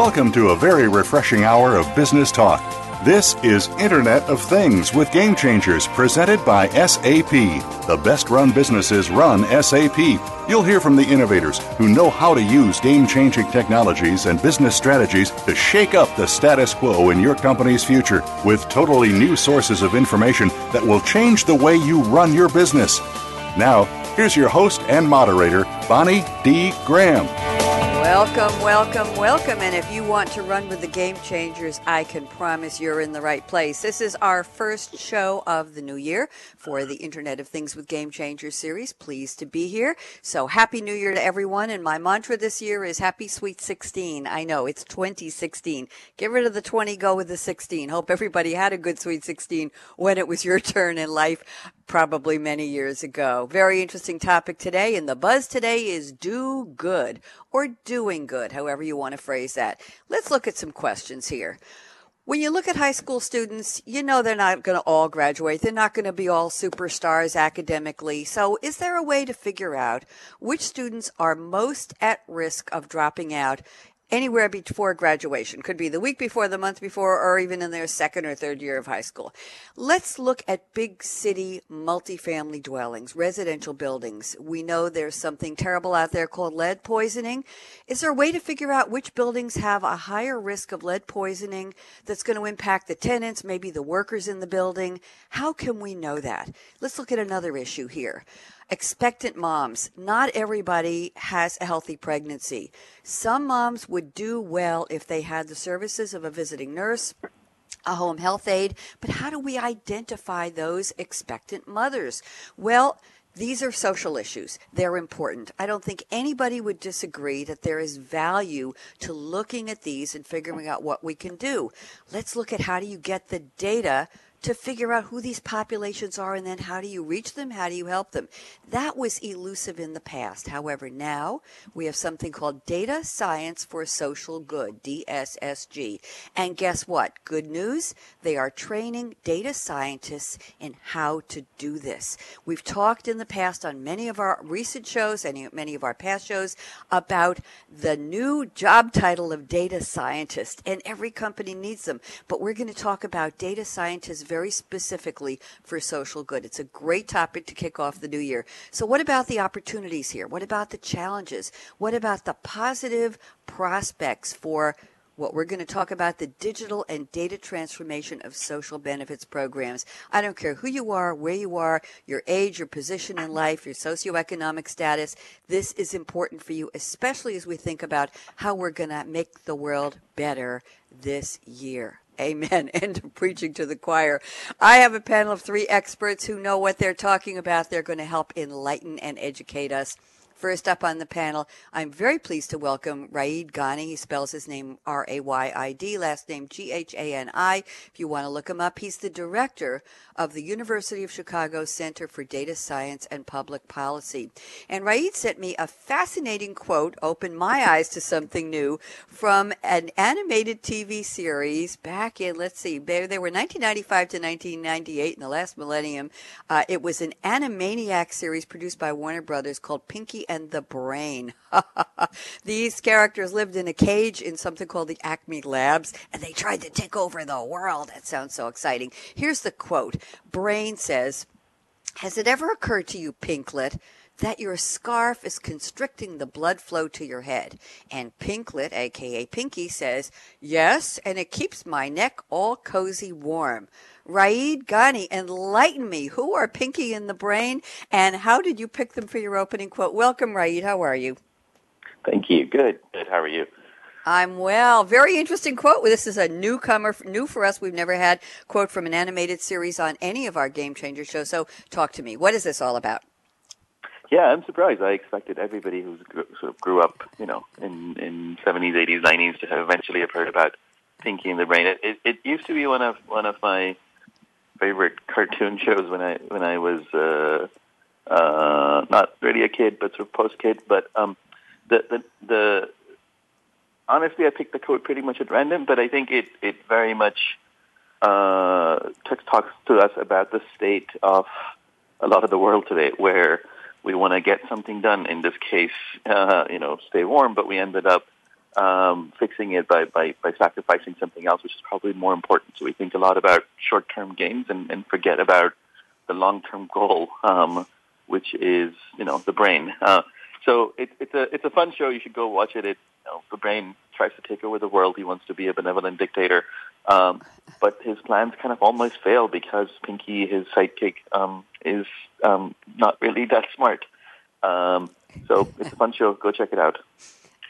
Welcome to a very refreshing hour of business talk. This is Internet of Things with Game Changers presented by SAP. The best run businesses run SAP. You'll hear from the innovators who know how to use game changing technologies and business strategies to shake up the status quo in your company's future with totally new sources of information that will change the way you run your business. Now, here's your host and moderator, Bonnie D. Graham. Welcome, welcome, welcome. And if you want to run with the game changers, I can promise you're in the right place. This is our first show of the new year for the Internet of Things with Game Changers series. Pleased to be here. So happy new year to everyone. And my mantra this year is happy sweet 16. I know it's 2016. Get rid of the 20, go with the 16. Hope everybody had a good sweet 16 when it was your turn in life probably many years ago. Very interesting topic today, and the buzz today is do good or doing good, however you want to phrase that. Let's look at some questions here. When you look at high school students, you know they're not going to all graduate. They're not going to be all superstars academically. So, is there a way to figure out which students are most at risk of dropping out anywhere before graduation. Could be the week before, the month before, or even in their second or third year of high school. Let's look at big city multifamily dwellings, residential buildings. We know there's something terrible out there called lead poisoning. Is there a way to figure out which buildings have a higher risk of lead poisoning that's going to impact the tenants, maybe the workers in the building? How can we know that? Let's look at another issue here expectant moms. Not everybody has a healthy pregnancy. Some moms would do well if they had the services of a visiting nurse a home health aide, but how do we identify those expectant mothers? Well, these are social issues. They're important. I don't think anybody would disagree that there is value to looking at these and figuring out what we can do. Let's look at how do you get the data to figure out who these populations are and then how do you reach them? How do you help them? That was elusive in the past. However, now we have something called Data Science for Social Good, DSSG. And guess what? Good news. They are training data scientists in how to do this. We've talked in the past on many of our recent shows and many of our past shows about the new job title of data scientist and every company needs them. But we're going to talk about data scientists very specifically for social good. It's a great topic to kick off the new year. So, what about the opportunities here? What about the challenges? What about the positive prospects for what we're going to talk about the digital and data transformation of social benefits programs. I don't care who you are, where you are, your age, your position in life, your socioeconomic status. This is important for you, especially as we think about how we're going to make the world better this year. Amen. End of preaching to the choir. I have a panel of three experts who know what they're talking about. They're going to help enlighten and educate us. First up on the panel, I'm very pleased to welcome Rayid Ghani. He spells his name R A Y I D, last name G H A N I. If you want to look him up, he's the director of the University of Chicago Center for Data Science and Public Policy. And Rayid sent me a fascinating quote, opened my eyes to something new, from an animated TV series back in, let's see, they, were 1995 to 1998 in the last millennium. Uh, it was an Animaniac series produced by Warner Brothers called Pinky and the Brain. These characters lived in a cage in something called the Acme Labs, and they tried to take over the world. That sounds so exciting. Here's the quote Brain says, Has it ever occurred to you, Pinklet, that your scarf is constricting the blood flow to your head. And Pinklet, aka Pinky, says, Yes, and it keeps my neck all cozy warm. Rayid Ghani, enlighten me. Who are Pinky and the Brain, and how did you pick them for your opening quote? Welcome, Rayid. How are you? Thank you. Good. Good. How are you? I'm well. Very interesting quote. This is a newcomer, new for us. We've never had quote from an animated series on any of our Game Changer shows. So, talk to me. What is this all about? Yeah, I'm surprised. I expected everybody who sort of grew up, you know, in in 70s, 80s, 90s to have eventually have heard about Pinky and the Brain. It, it, it used to be one of one of my favorite cartoon shows when I when I was uh, uh, not really a kid, but sort of post kid. But um, the the the honestly, I picked the code pretty much at random, but I think it it very much uh, talks to us about the state of a lot of the world today, where we want to get something done. In this case, uh, you know, stay warm, but we ended up um, fixing it by, by, by sacrificing something else, which is probably more important. So we think a lot about short-term gains and, and forget about the long-term goal, um, which is you know the brain. Uh, so it, it's a it's a fun show. You should go watch it. It you know, the brain tries to take over the world. He wants to be a benevolent dictator, um, but his plans kind of almost fail because Pinky, his sidekick, um, is um, not really that smart. Um, so it's a fun show. Go check it out.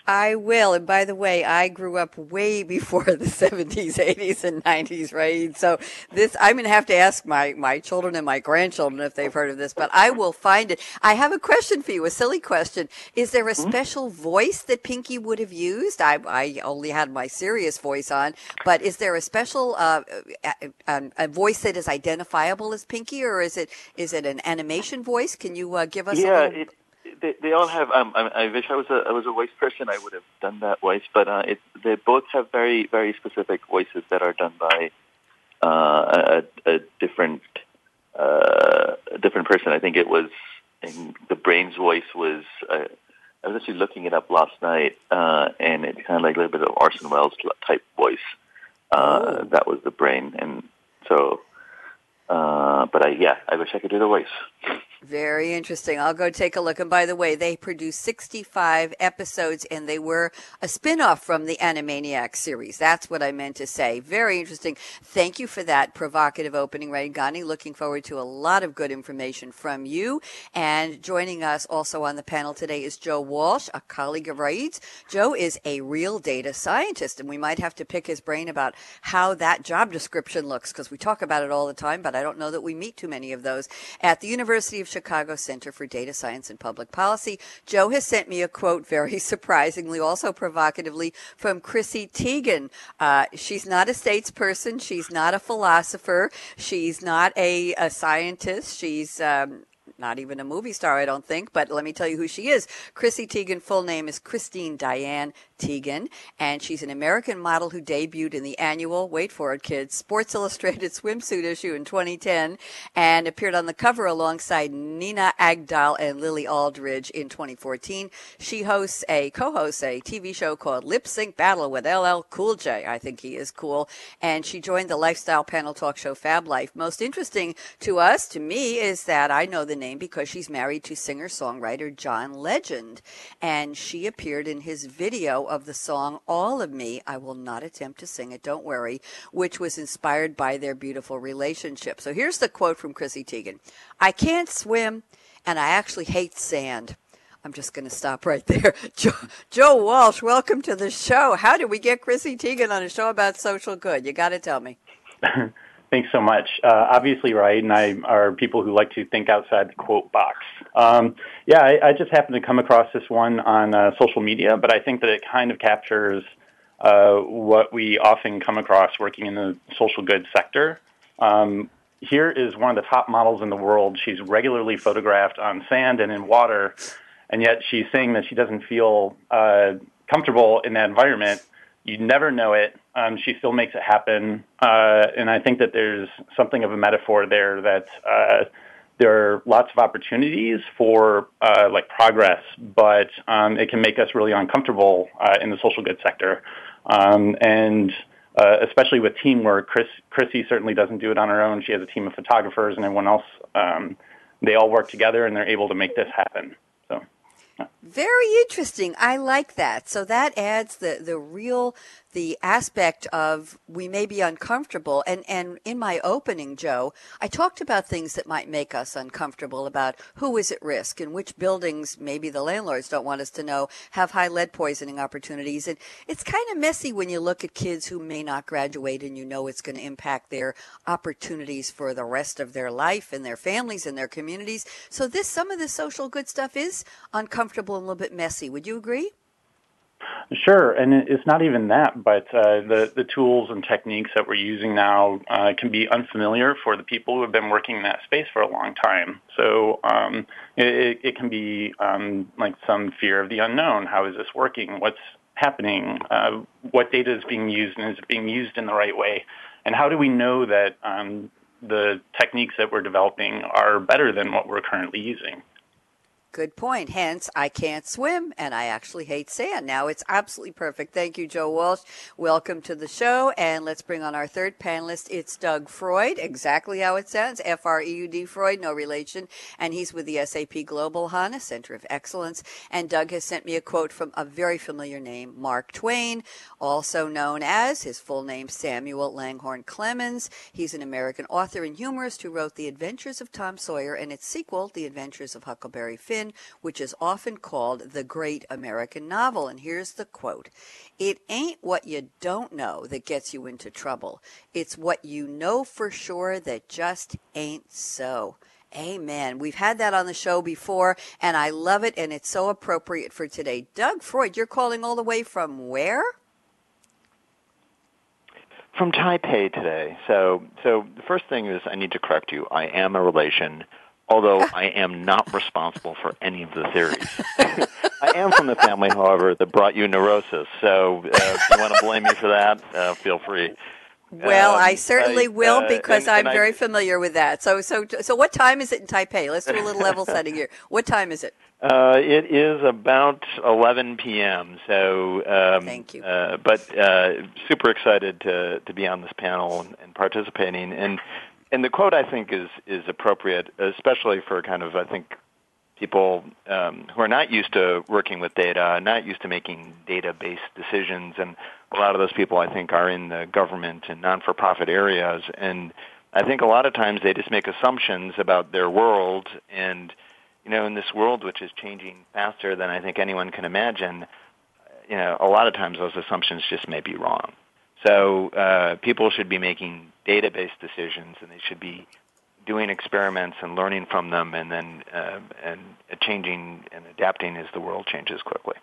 I will. And by the way, I grew up way before the 70s, 80s, and 90s, right? So this, I'm going to have to ask my, my children and my grandchildren if they've heard of this, but I will find it. I have a question for you, a silly question. Is there a mm-hmm. special voice that Pinky would have used? I, I only had my serious voice on, but is there a special, uh, a, a, a voice that is identifiable as Pinky or is it, is it an animation voice? Can you uh, give us yeah, a little? It- they, they all have. Um, I, I wish I was a I was a voice person. I would have done that voice, but uh, it, they both have very very specific voices that are done by uh, a, a different uh, a different person. I think it was in the brain's voice was. Uh, I was actually looking it up last night, uh, and it kind of like a little bit of Orson Welles type voice. Uh, oh. That was the brain, and so. Uh, but I, yeah, I wish I could do the voice. Very interesting. I'll go take a look. And by the way, they produced 65 episodes and they were a spin-off from the Animaniacs series. That's what I meant to say. Very interesting. Thank you for that provocative opening, Rayid Ghani. Looking forward to a lot of good information from you. And joining us also on the panel today is Joe Walsh, a colleague of Rayid's. Joe is a real data scientist and we might have to pick his brain about how that job description looks because we talk about it all the time, but don't know that we meet too many of those at the University of Chicago Center for Data Science and Public Policy. Joe has sent me a quote, very surprisingly, also provocatively, from Chrissy Teigen. Uh, she's not a statesperson. She's not a philosopher. She's not a, a scientist. She's um, not even a movie star, I don't think, but let me tell you who she is. Chrissy Teigen, full name is Christine Diane Teigen, and she's an American model who debuted in the annual, wait for it, kids, Sports Illustrated swimsuit issue in 2010 and appeared on the cover alongside Nina Agdal and Lily Aldridge in 2014. She hosts a, co-hosts a TV show called Lip Sync Battle with LL Cool J. I think he is cool. And she joined the lifestyle panel talk show Fab Life. Most interesting to us, to me, is that I know the name because she's married to singer-songwriter John Legend. And she appeared in his video of the song All of Me. I will not attempt to sing it, don't worry, which was inspired by their beautiful relationship. So here's the quote from Chrissy Teigen I can't swim, and I actually hate sand. I'm just going to stop right there. Joe, Joe, Walsh, welcome to the show. How did we get Chrissy Teigen on a show about social good? You got to tell me. Thanks so much. Uh, obviously, Rayid and I are people who like to think outside the quote box. Um, yeah, I, I, just happened to come across this one on uh, social media, but I think that it kind of captures uh, what we often come across working in the social goods sector. Um, here is one of the top models in the world. She's regularly photographed on sand and in water, and yet she's saying that she doesn't feel uh, comfortable in that environment you never know it. Um, she still makes it happen, uh, and I think that there's something of a metaphor there that uh, there are lots of opportunities for uh, like progress, but um, it can make us really uncomfortable uh, in the social good sector, um, and uh, especially with teamwork. Chris, Chrissy certainly doesn't do it on her own. She has a team of photographers and everyone else. Um, they all work together, and they're able to make this happen. So, Very interesting. I like that. So that adds the, the real the aspect of we may be uncomfortable. And, and in my opening, Joe, I talked about things that might make us uncomfortable about who is at risk and which buildings maybe the landlords don't want us to know have high lead poisoning opportunities. And it's kind of messy when you look at kids who may not graduate and you know it's going to impact their opportunities for the rest of their life and their families and their communities. So this, some of the social good stuff is uncomfortable and a little bit messy. Would you agree? Sure, and it's not even that, but uh, the the tools and techniques that we're using now uh, can be unfamiliar for the people who have been working in that space for a long time. So um, it, it, can be um, like some fear of the unknown. How is this working? What's happening? Uh, what data is being used, and is it being used in the right way? And how do we know that um, the techniques that we're developing are better than what we're currently using? Good point. Hence, I can't swim and I actually hate sand. Now it's absolutely perfect. Thank you, Joe Walsh. Welcome to the show. And let's bring on our third panelist. It's Doug Freud, exactly how it sounds. F R E U D Freud, no relation. And he's with the SAP Global HANA Center of Excellence. And Doug has sent me a quote from a very familiar name, Mark Twain, also known as his full name, Samuel Langhorne Clemens. He's an American author and humorist who wrote The Adventures of Tom Sawyer and its sequel, The Adventures of Huckleberry Finn which is often called the great American novel. And here's the quote It ain't what you don't know that gets you into trouble, it's what you know for sure that just ain't so. Amen. We've had that on the show before, and I love it, and it's so appropriate for today. Doug Freud, you're calling all the way from where? From Taipei today. So, so the first thing is I need to correct you. I am a relation although I am not responsible for any of the theories. I am from the family, however, that brought you neurosis. So uh, if you want to blame me for that, uh, feel free. Well, um, I certainly I, will uh, because and, I'm and very I, familiar with that. So, so, so, what time is it in Taipei? Let's do a little level setting here. What time is it? Uh, it is about 11 p.m. So, um, thank you. Uh, but uh, super excited to to be on this panel and, and participating. And and the quote I think is is appropriate, especially for kind of I think people um, who are not used to working with data, not used to making data-based decisions, and a lot of those people I think are in the government and non-for-profit areas, and I think a lot of times they just make assumptions about their world, and you know, in this world which is changing faster than I think anyone can imagine, you know, a lot of times those assumptions just may be wrong. So uh, people should be making data-based decisions, and they should be doing experiments and learning from them, and then uh, and changing and adapting as the world changes quickly.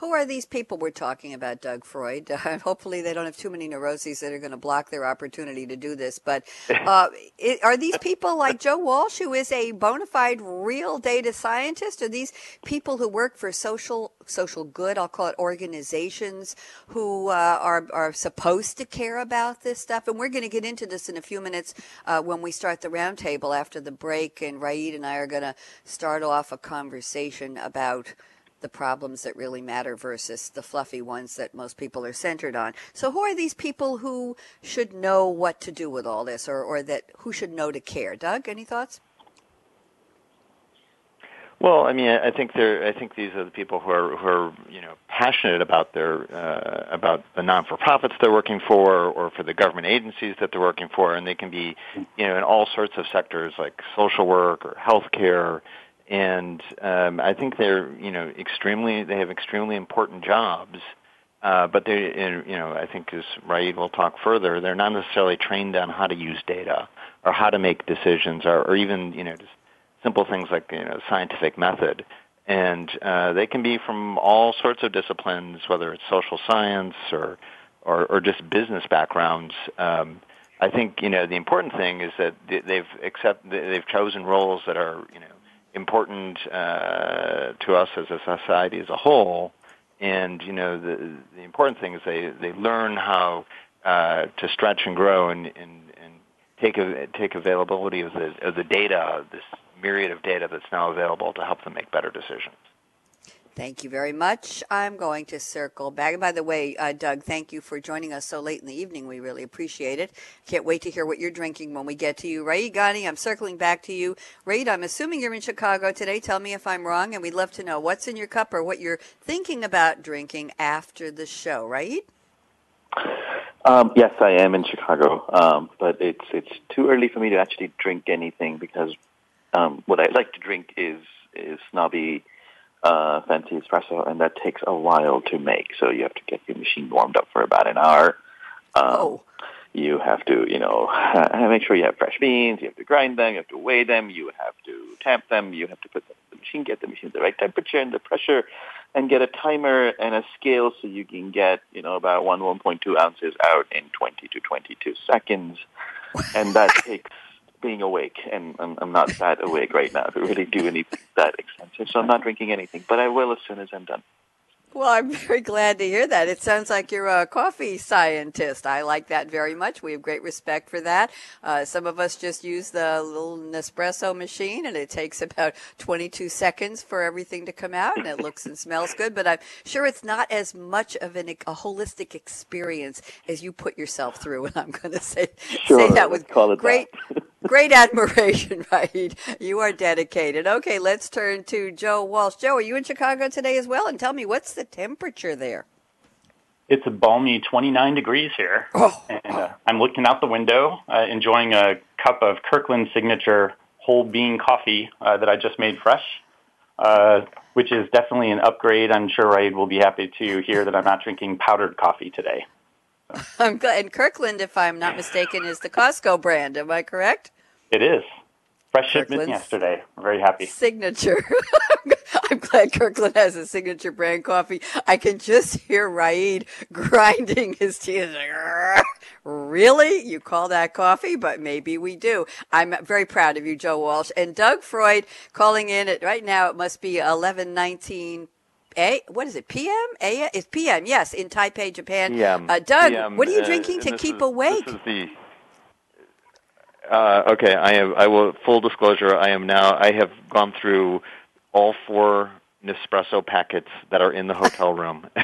Who are these people we're talking about, Doug Freud? Uh, hopefully, they don't have too many neuroses that are going to block their opportunity to do this. But uh, it, are these people like Joe Walsh, who is a bona fide real data scientist? Are these people who work for social social good? I'll call it organizations who uh, are are supposed to care about this stuff. And we're going to get into this in a few minutes uh, when we start the roundtable after the break. And Rayid and I are going to start off a conversation about the problems that really matter versus the fluffy ones that most people are centered on. So who are these people who should know what to do with all this or, or that who should know to care? Doug, any thoughts? Well, I mean, I think they're. I think these are the people who are who are you know passionate about their uh, about the non-for-profits they're working for, or for the government agencies that they're working for, and they can be, you know, in all sorts of sectors like social work or healthcare, and um, I think they're you know extremely they have extremely important jobs, uh, but they you know I think as Rayid will talk further, they're not necessarily trained on how to use data or how to make decisions or, or even you know just simple things like you know scientific method. And uh, they can be from all sorts of disciplines, whether it's social science or or, or just business backgrounds. Um, I think you know the important thing is that they've accept they've chosen roles that are you know important uh, to us as a society as a whole. And you know, the the important thing is they they learn how uh, to stretch and grow and and, and take a, take availability of the of the data, this myriad of data that's now available to help them make better decisions. Thank you very much. I'm going to circle back. By the way, uh, Doug, thank you for joining us so late in the evening. We really appreciate it. Can't wait to hear what you're drinking when we get to you. Rayid Ghani, I'm circling back to you. Rayid, I'm assuming you're in Chicago today. Tell me if I'm wrong, and we'd love to know what's in your cup or what you're thinking about drinking after the show, right? Um, yes, I am in Chicago, um, but it's it's too early for me to actually drink anything because um, what I like to drink is is snobby uh, fancy espresso, and that takes a while to make. So you have to get your machine warmed up for about an hour. Um, oh. You have to, you know, make sure you have fresh beans. You have to grind them. You have to weigh them. You have to tamp them. You have to put them in the machine, get the machine the right temperature and the pressure, and get a timer and a scale so you can get, you know, about one 1.2 ounces out in 20 to 22 seconds. And that takes being awake, and I'm, I'm not that awake right now to really do anything that expensive. So I'm not drinking anything, but I will as soon as I'm done. Well, I'm very glad to hear that. It sounds like you're a coffee scientist. I like that very much. We have great respect for that. Uh, some of us just use the little Nespresso machine, and it takes about 22 seconds for everything to come out, and it looks and smells good. But I'm sure it's not as much of an, a holistic experience as you put yourself through. And I'm going to say sure, say that with great. That. Great admiration, right? You are dedicated. Okay, let's turn to Joe Walsh. Joe, are you in Chicago today as well? And tell me, what's the temperature there? It's a balmy 29 degrees here. Oh. And uh, I'm looking out the window, uh, enjoying a cup of Kirkland Signature whole bean coffee uh, that I just made fresh, uh, which is definitely an upgrade. I'm sure Rayid will be happy to hear that I'm not drinking powdered coffee today. I'm glad. And Kirkland, if I'm not mistaken, is the Costco brand. Am I correct? It is. Fresh shipment yesterday. I'm very happy. Signature. I'm glad Kirkland has a signature brand coffee. I can just hear Rayid grinding his teeth. Like, really? You call that coffee? But maybe we do. I'm very proud of you, Joe Walsh. And Doug Freud calling in at right now, it must be 1119 a what is it? PM? A it's PM. Yes, in Taipei, Japan. PM. Uh, Doug, PM, what are you uh, drinking to keep is, awake? This is the uh, okay, I have. I will. Full disclosure. I am now. I have gone through all four Nespresso packets that are in the hotel room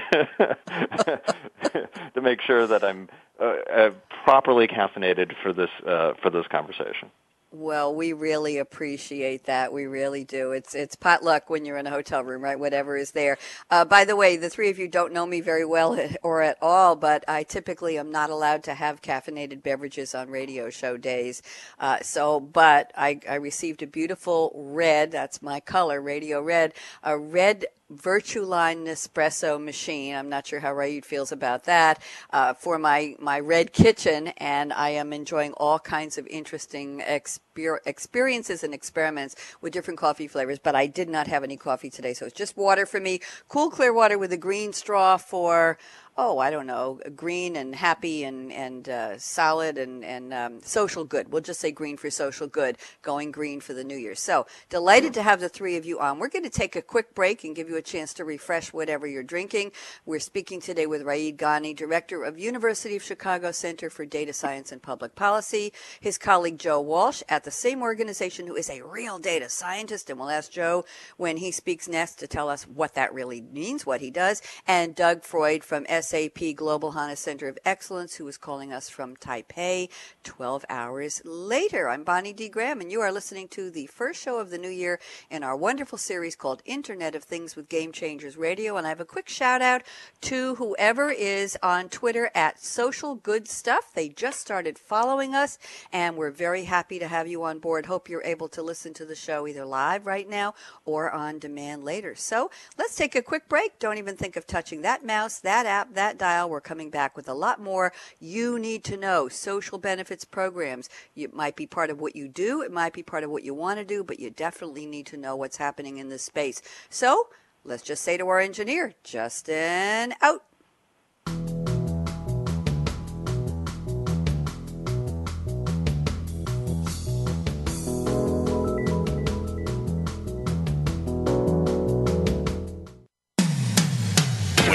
to make sure that I'm uh, uh, properly caffeinated for this uh, for this conversation. Well, we really appreciate that. We really do. It's it's potluck when you're in a hotel room, right? Whatever is there. Uh, by the way, the three of you don't know me very well or at all, but I typically am not allowed to have caffeinated beverages on radio show days. Uh, so, but I, I received a beautiful red. That's my color, radio red. A red VertuoLine Nespresso machine. I'm not sure how Rayid feels about that uh, for my my red kitchen, and I am enjoying all kinds of interesting exper- experiences and experiments with different coffee flavors. But I did not have any coffee today, so it's just water for me. Cool, clear water with a green straw for oh, I don't know, green and happy and and uh, solid and and um, social good. We'll just say green for social good, going green for the new year. So delighted to have the three of you on. We're going to take a quick break and give you a chance to refresh whatever you're drinking. We're speaking today with Rayid Ghani, director of University of Chicago Center for Data Science and Public Policy. His colleague Joe Walsh at the same organization, who is a real data scientist, and we'll ask Joe when he speaks next to tell us what that really means, what he does, and Doug Freud from SAP Global HANA Center of Excellence, who is calling us from Taipei 12 hours later. I'm Bonnie D. Graham, and you are listening to the first show of the new year in our wonderful series called Internet of Things with Game Changers Radio. And I have a quick shout out to whoever is on Twitter at Social Good Stuff. They just started following us, and we're very happy to have you on board. Hope you're able to listen to the show either live right now or on demand later. So let's take a quick break. Don't even think of touching that mouse, that app, that dial. We're coming back with a lot more you need to know. Social benefits programs. It might be part of what you do. It might be part of what you want to do, but you definitely need to know what's happening in this space. So let's just say to our engineer, Justin, out.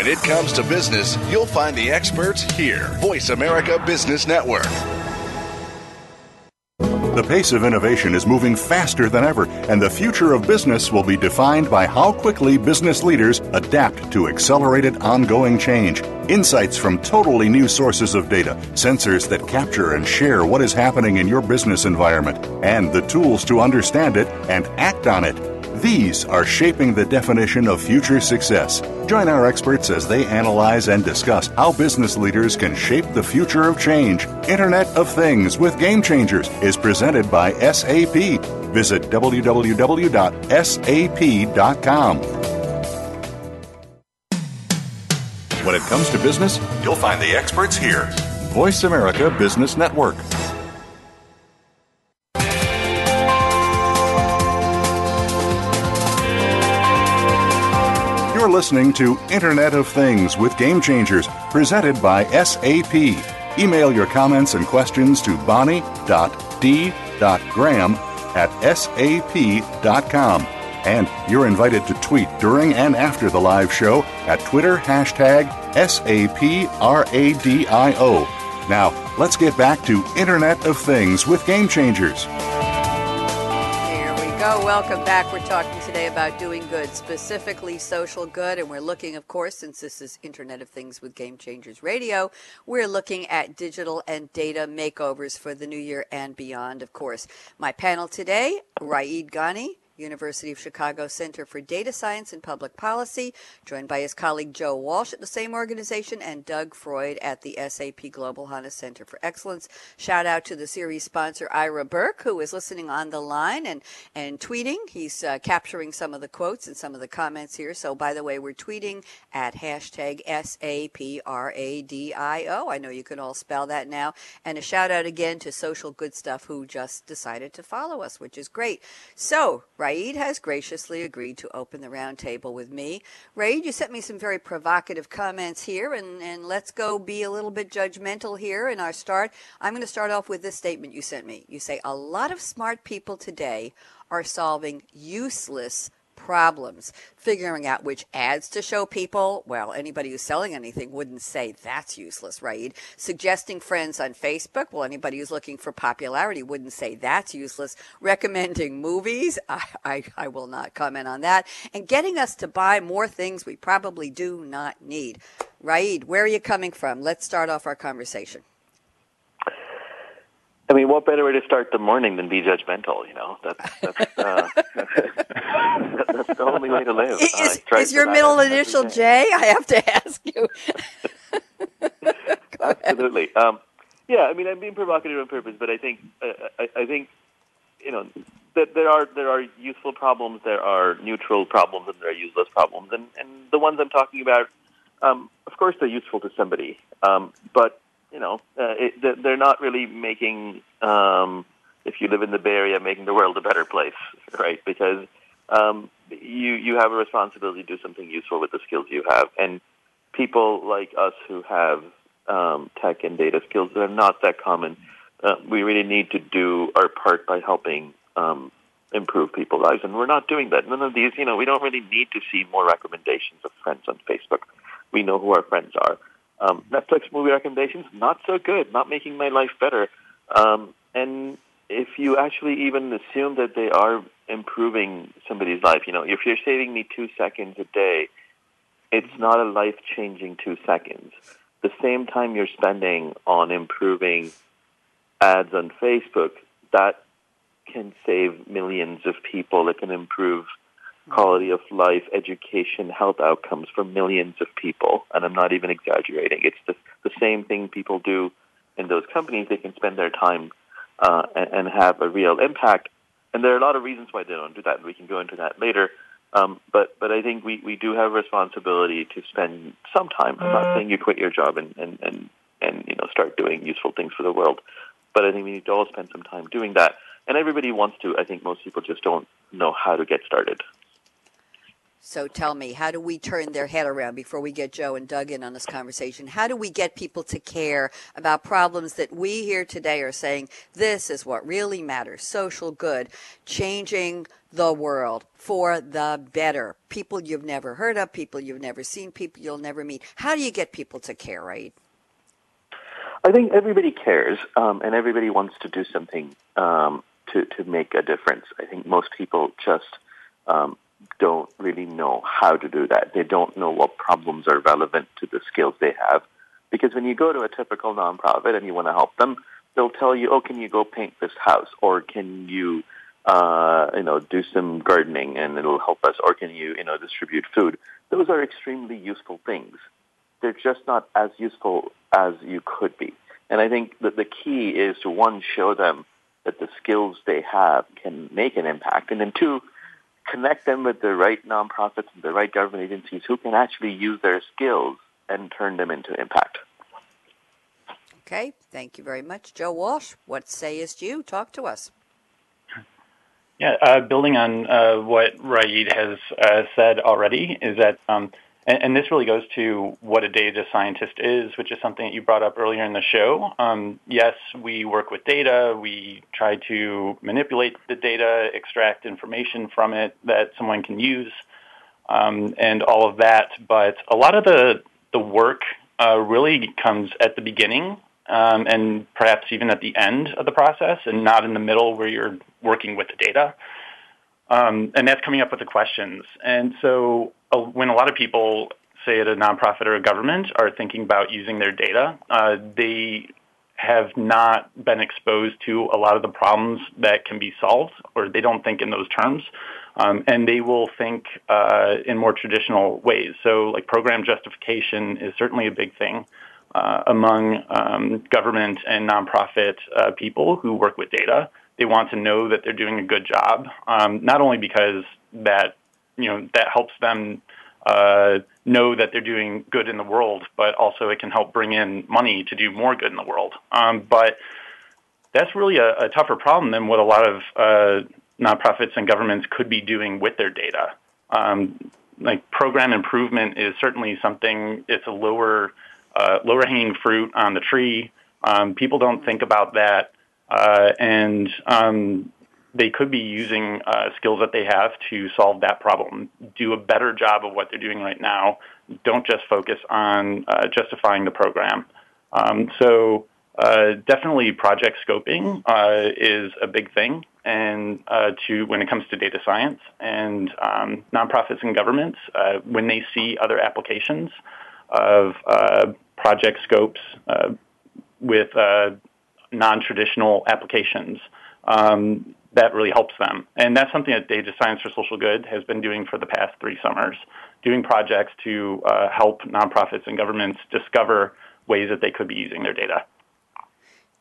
When it comes to business, you'll find the experts here. Voice America Business Network. The pace of innovation is moving faster than ever, and the future of business will be defined by how quickly business leaders adapt to accelerated ongoing change. Insights from totally new sources of data, sensors that capture and share what is happening in your business environment, and the tools to understand it and act on it. These are shaping the definition of future success. Join our experts as they analyze and discuss how business leaders can shape the future of change. Internet of Things with Game Changers is presented by SAP. Visit www.sap.com. When it comes to business, you'll find the experts here. Voice America Business Network. Listening to Internet of Things with Game Changers, presented by SAP. Email your comments and questions to bonnie.d.graham at sap.com. And you're invited to tweet during and after the live show at Twitter hashtag SAPRADIO. Now, let's get back to Internet of Things with Game Changers. Go. Welcome back. We're talking today about doing good, specifically social good. And we're looking, of course, since this is Internet of Things with Game Changers Radio, we're looking at digital and data makeovers for the new year and beyond, of course. My panel today, Rayid Ghani University of Chicago Center for Data Science and Public Policy, joined by his colleague Joe Walsh at the same organization and Doug Freud at the SAP Global HANA Center for Excellence. Shout out to the series sponsor Ira Burke, who is listening on the line and, and tweeting. He's uh, capturing some of the quotes and some of the comments here. So, by the way, we're tweeting at hashtag S-A-P-R-A-D-I-O. I know you can all spell that now. And a shout out again to Social Good Stuff, who just decided to follow us, which is great. So, Rayid has graciously agreed to open the roundtable with me. Rayid, you sent me some very provocative comments here, and, and let's go be a little bit judgmental here in our start. I'm going to start off with this statement you sent me. You say, A lot of smart people today are solving useless problems, figuring out which ads to show people. Well, anybody who's selling anything wouldn't say that's useless, right? Suggesting friends on Facebook. Well, anybody who's looking for popularity wouldn't say that's useless. Recommending movies. I, I, I will not comment on that. And getting us to buy more things we probably do not need. Rayid, where are you coming from? Let's start off our conversation. I mean, what better way to start the morning than be judgmental? You know, that's that's, uh, that's the only way to live. Is, uh, is your middle initial J? I have to ask you. Absolutely. Um, yeah, I mean, I'm being provocative on purpose, but I think uh, I, I think you know that there are there are useful problems, there are neutral problems, and there are useless problems, and and the ones I'm talking about, um, of course, they're useful to somebody, um, but you know, uh, it, they're not really making, um, if you live in the Bay Area, making the world a better place, right? Because um, you you have a responsibility to do something useful with the skills you have, and people like us who have um, tech and data skills that are not that common, uh, we really need to do our part by helping um, improve people's lives, and we're not doing that. None of these, you know, we don't really need to see more recommendations of friends on Facebook. We know who our friends are. Um, Netflix movie recommendations, not so good, not making my life better. Um, and if you actually even assume that they are improving somebody's life, you know, if you're saving me two seconds a day, it's not a life-changing two seconds. The same time you're spending on improving ads on Facebook, that can save millions of people. It can improve quality of life, education, health outcomes for millions of people. And I'm not even exaggerating. It's the, the same thing people do in those companies. They can spend their time uh, and, and have a real impact. And there are a lot of reasons why they don't do that. We can go into that later. Um, but but I think we, we do have a responsibility to spend some time. I'm not saying you quit your job and, and, and, and you know start doing useful things for the world, but I think we need to all spend some time doing that. And everybody wants to. I think most people just don't know how to get started. So tell me, how do we turn their head around before we get Joe and Doug in on this conversation? How do we get people to care about problems that we here today are saying this is what really matters social good, changing the world for the better? People you've never heard of, people you've never seen, people you'll never meet. How do you get people to care, right? I think everybody cares, um, and everybody wants to do something um, to, to make a difference. I think most people just um, don't really know how to do that. They don't know what problems are relevant to the skills they have. Because when you go to a typical nonprofit and you want to help them, they'll tell you, "Oh, can you go paint this house?" or "Can you, uh, you know, do some gardening and it'll help us?" or "Can you, you know, distribute food?" Those are extremely useful things. They're just not as useful as you could be. And I think that the key is to one show them that the skills they have can make an impact, and then two, connect them with the right nonprofits and the right government agencies who can actually use their skills and turn them into impact. Okay, thank you very much. Joe Walsh, what sayest you? Talk to us. Yeah, uh, building on uh, what Rayid has uh, said already, is that um, and, and, this really goes to what a data scientist is, which is something that you brought up earlier in the show. Um, yes, we work with data. We try to manipulate the data, extract information from it that someone can use, um, and all of that. But a lot of the the work uh, really comes at the beginning um, and perhaps even at the end of the process, and not in the middle where you're working with the data. Um, and that's coming up with the questions. And so uh, when a lot of people, say at a nonprofit or a government, are thinking about using their data, uh, they have not been exposed to a lot of the problems that can be solved, or they don't think in those terms. Um, and they will think uh, in more traditional ways. So, like program justification is certainly a big thing uh, among um, government and nonprofit uh, people who work with data. They want to know that they're doing a good job, um, not only because that you know that helps them uh, know that they're doing good in the world, but also it can help bring in money to do more good in the world. Um, but that's really a, a, tougher problem than what a lot of uh, nonprofits and governments could be doing with their data. Um, like program improvement is certainly something. It's a lower uh, lower hanging fruit on the tree. Um, people don't think about that uh, and um, they could be using uh, skills that they have to solve that problem, do a better job of what they're doing right now. Don't just focus on uh, justifying the program. Um, so uh, definitely project scoping uh, is a big thing and uh, to when it comes to data science and um, nonprofits and governments uh, when they see other applications of project scopes with non-traditional applications. Um, that really helps them. And that's something that Data Science for Social Good has been doing for the past three summers, doing projects to uh, help nonprofits and governments discover ways that they could be using their data.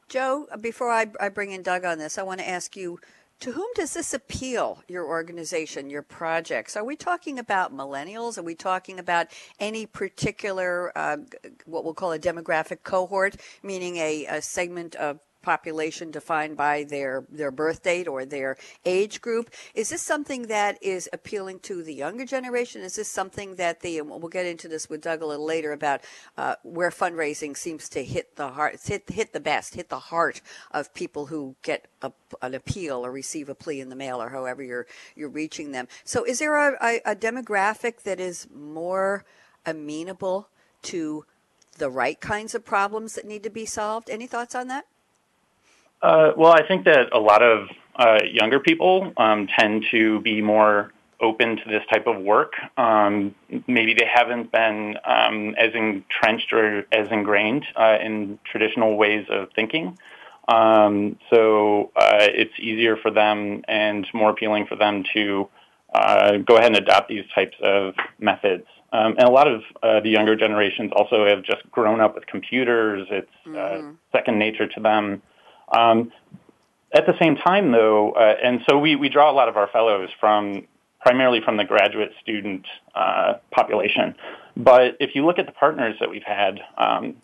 Joe, before I, I bring in Doug on this, I want to ask you to whom does this appeal, your organization, your projects? Are we talking about millennials? Are we talking about any particular, uh, what we'll call a demographic cohort, meaning a, a segment of population defined by their, their birth date or their age group. Is this something that is appealing to the younger generation? Is this something that the, we'll get into this with Doug a little later about uh, where fundraising seems to hit the heart, hit, hit the best, hit the heart of people who get a, an appeal or receive a plea in the mail or however you're, you're reaching them. So is there a, a, a demographic that is more amenable to the right kinds of problems that need to be solved? Any thoughts on that? Uh, well, I think that a lot of uh, younger people um, tend to be more open to this type of work. Um, maybe they haven't been um, as entrenched or as ingrained uh, in traditional ways of thinking. Um, so uh, it's easier for them and more appealing for them to uh, go ahead and adopt these types of methods. Um, and a lot of uh, the younger generations also have just grown up with computers. It's mm-hmm. second nature to them. Um, at the same time, though, uh, and so we, we draw a lot of our fellows from primarily from the graduate student uh, population. But if you look at the partners that we've had, um,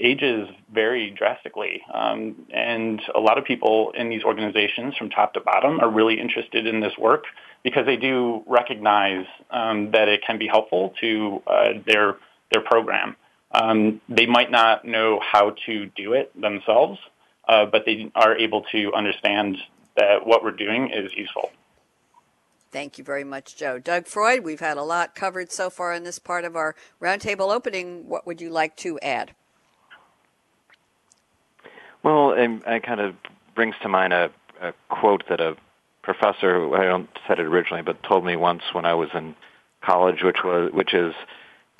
ages vary drastically. Um, and a lot of people in these organizations from top to bottom are really interested in this work because they do recognize um, that it can be helpful to uh, their, their program. Um, they might not know how to do it themselves, uh, but they are able to understand that what we're doing is useful. Thank you very much, Joe. Doug Freud, we've had a lot covered so far in this part of our roundtable opening. What would you like to add? Well, it, it kind of brings to mind a, a quote that a professor, I don't said it originally, but told me once when I was in college, which was, which is,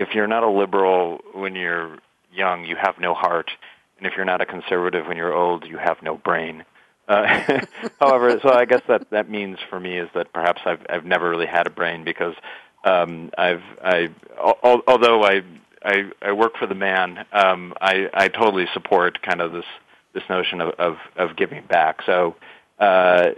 if you're not a liberal when you're young, you have no heart and if you're not a conservative when you're old, you have no brain. Uh, however, so I guess that that means for me is that perhaps I've I've never really had a brain because um, I've I al- although I, I I work for the man, um, I I totally support kind of this this notion of of, of giving back. So. Uh,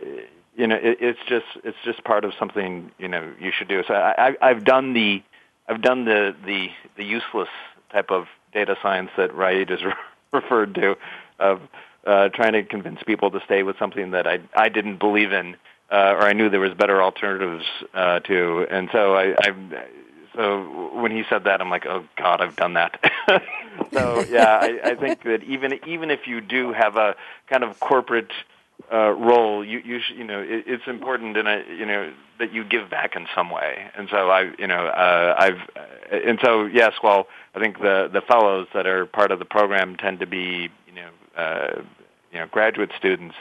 you know, it, it's just it's just part of something you know you should do. So I, I, I've done the I've done the the the useless type of data science that Rayid is referred to of uh, trying to convince people to stay with something that I I didn't believe in uh, or I knew there was better alternatives uh, to, and so I, I so when he said that, I'm like, oh God, I've done that. so yeah, I, I think that even even if you do have a kind of corporate uh, role, you you sh- you know it, it's important, and I you know that you give back in some way. And so I you know uh, I've and so yes, well I think the the fellows that are part of the program tend to be you know uh, you know graduate students.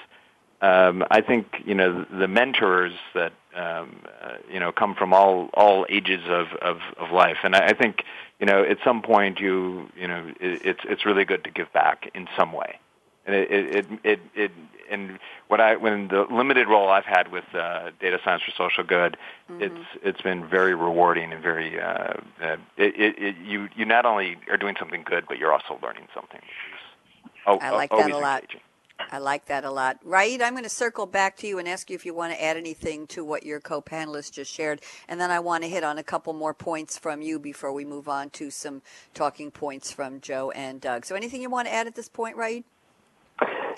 Um, I think you know the mentors that um, uh, you know come from all all ages of of, of life, and I, I think you know at some point you you know it, it's it's really good to give back in some way, and it it it, it and what I when the limited role I've had with uh, data science for social good, mm-hmm. it's it's been very rewarding and very uh, uh, it, it, it, you you not only are doing something good, but you're also learning something. Is, I like that a lot. Engaging. I like that a lot. Rayid, I'm going to circle back to you and ask you if you want to add anything to what your co-panelists just shared, and then I want to hit on a couple more points from you before we move on to some talking points from Joe and Doug. So, anything you want to add at this point, right?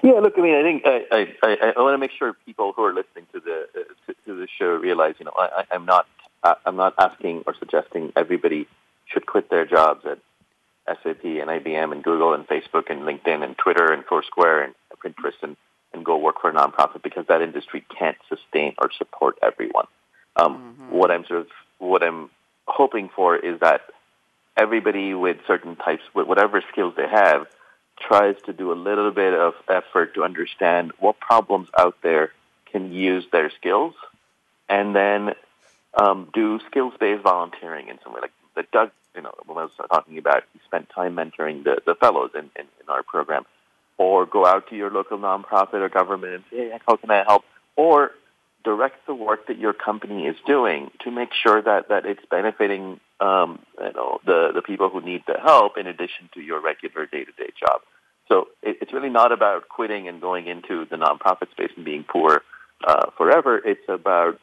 Yeah, look, I mean, I think I, I, I, I want to make sure people who are listening to the uh, to, to the show realize, you know, I, I'm not I'm not asking or suggesting everybody should quit their jobs at SAP and IBM and Google and Facebook and LinkedIn and Twitter and Foursquare and Pinterest and, and go work for a nonprofit because that industry can't sustain or support everyone. Um, mm-hmm. What I'm sort of what I'm hoping for is that everybody with certain types, with whatever skills they have, tries to do a little bit of effort to understand what problems out there can use their skills, and then um, do skills-based volunteering in some way. Like the Doug, you know, when I was talking about, he spent time mentoring the, the fellows in, in, in our program or go out to your local nonprofit or government and say, hey, how can I help? Or direct the work that your company is doing to make sure that, that it's benefiting um, you know, the, the people who need the help in addition to your regular day-to-day job. So it, it's really not about quitting and going into the nonprofit space and being poor uh, forever. It's about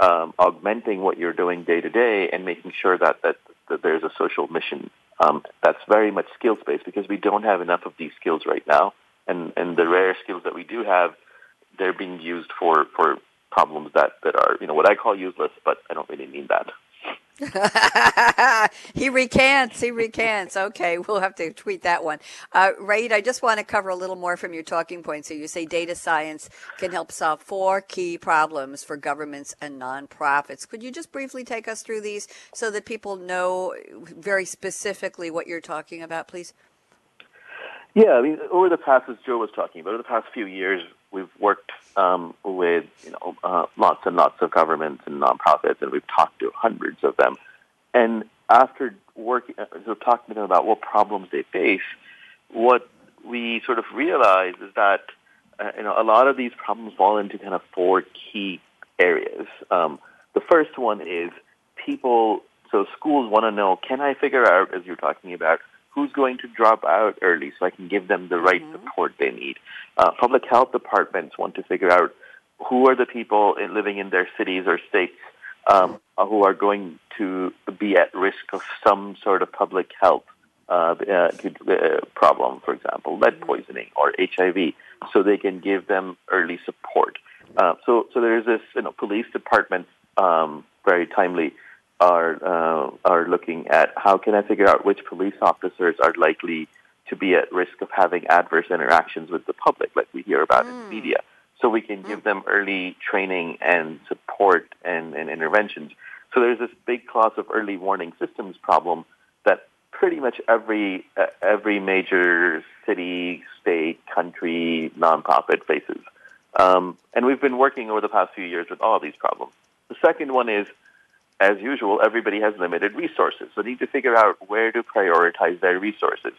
um, augmenting what you're doing day to day and making sure that, that, that there's a social mission um, that's very much skills based because we don't have enough of these skills right now, and and the rare skills that we do have, they're being used for for problems that that are you know what I call useless, but I don't really mean that. he recants. He recants. Okay, we'll have to tweet that one. Uh, Rayid, I just want to cover a little more from your talking points. So you say data science can help solve four key problems for governments and nonprofits. Could you just briefly take us through these so that people know very specifically what you're talking about, please? Yeah, I mean, over the past, as Joe was talking about, over the past few years, we've worked um, with you know uh, lots and lots of governments and nonprofits, and we've talked to hundreds of them. And after working, uh, of talking to them about what problems they face, what we sort of realize is that uh, you know a lot of these problems fall into kind of four key areas. Um, the first one is people. So schools want to know: Can I figure out, as you're talking about, who's going to drop out early so I can give them the right mm-hmm. support they need. Uh, public health departments want to figure out who are the people in, living in their cities or states um, who are going to be at risk of some sort of public health uh, uh, uh problem, for example, lead mm-hmm. poisoning or HIV, so they can give them early support. Uh, so, so there's this, you know, police department, um, very timely are uh, are looking at how can I figure out which police officers are likely to be at risk of having adverse interactions with the public, like we hear about mm. in the hmm. media, so we can give them early training and support and, and interventions. So there's this big class of early warning systems problem that pretty much every uh, every major city, state, country, nonprofit faces. Um, and we've been working over the past few years with all of these problems. The second one is as usual, everybody has limited resources. So they need to figure out where to prioritize their resources.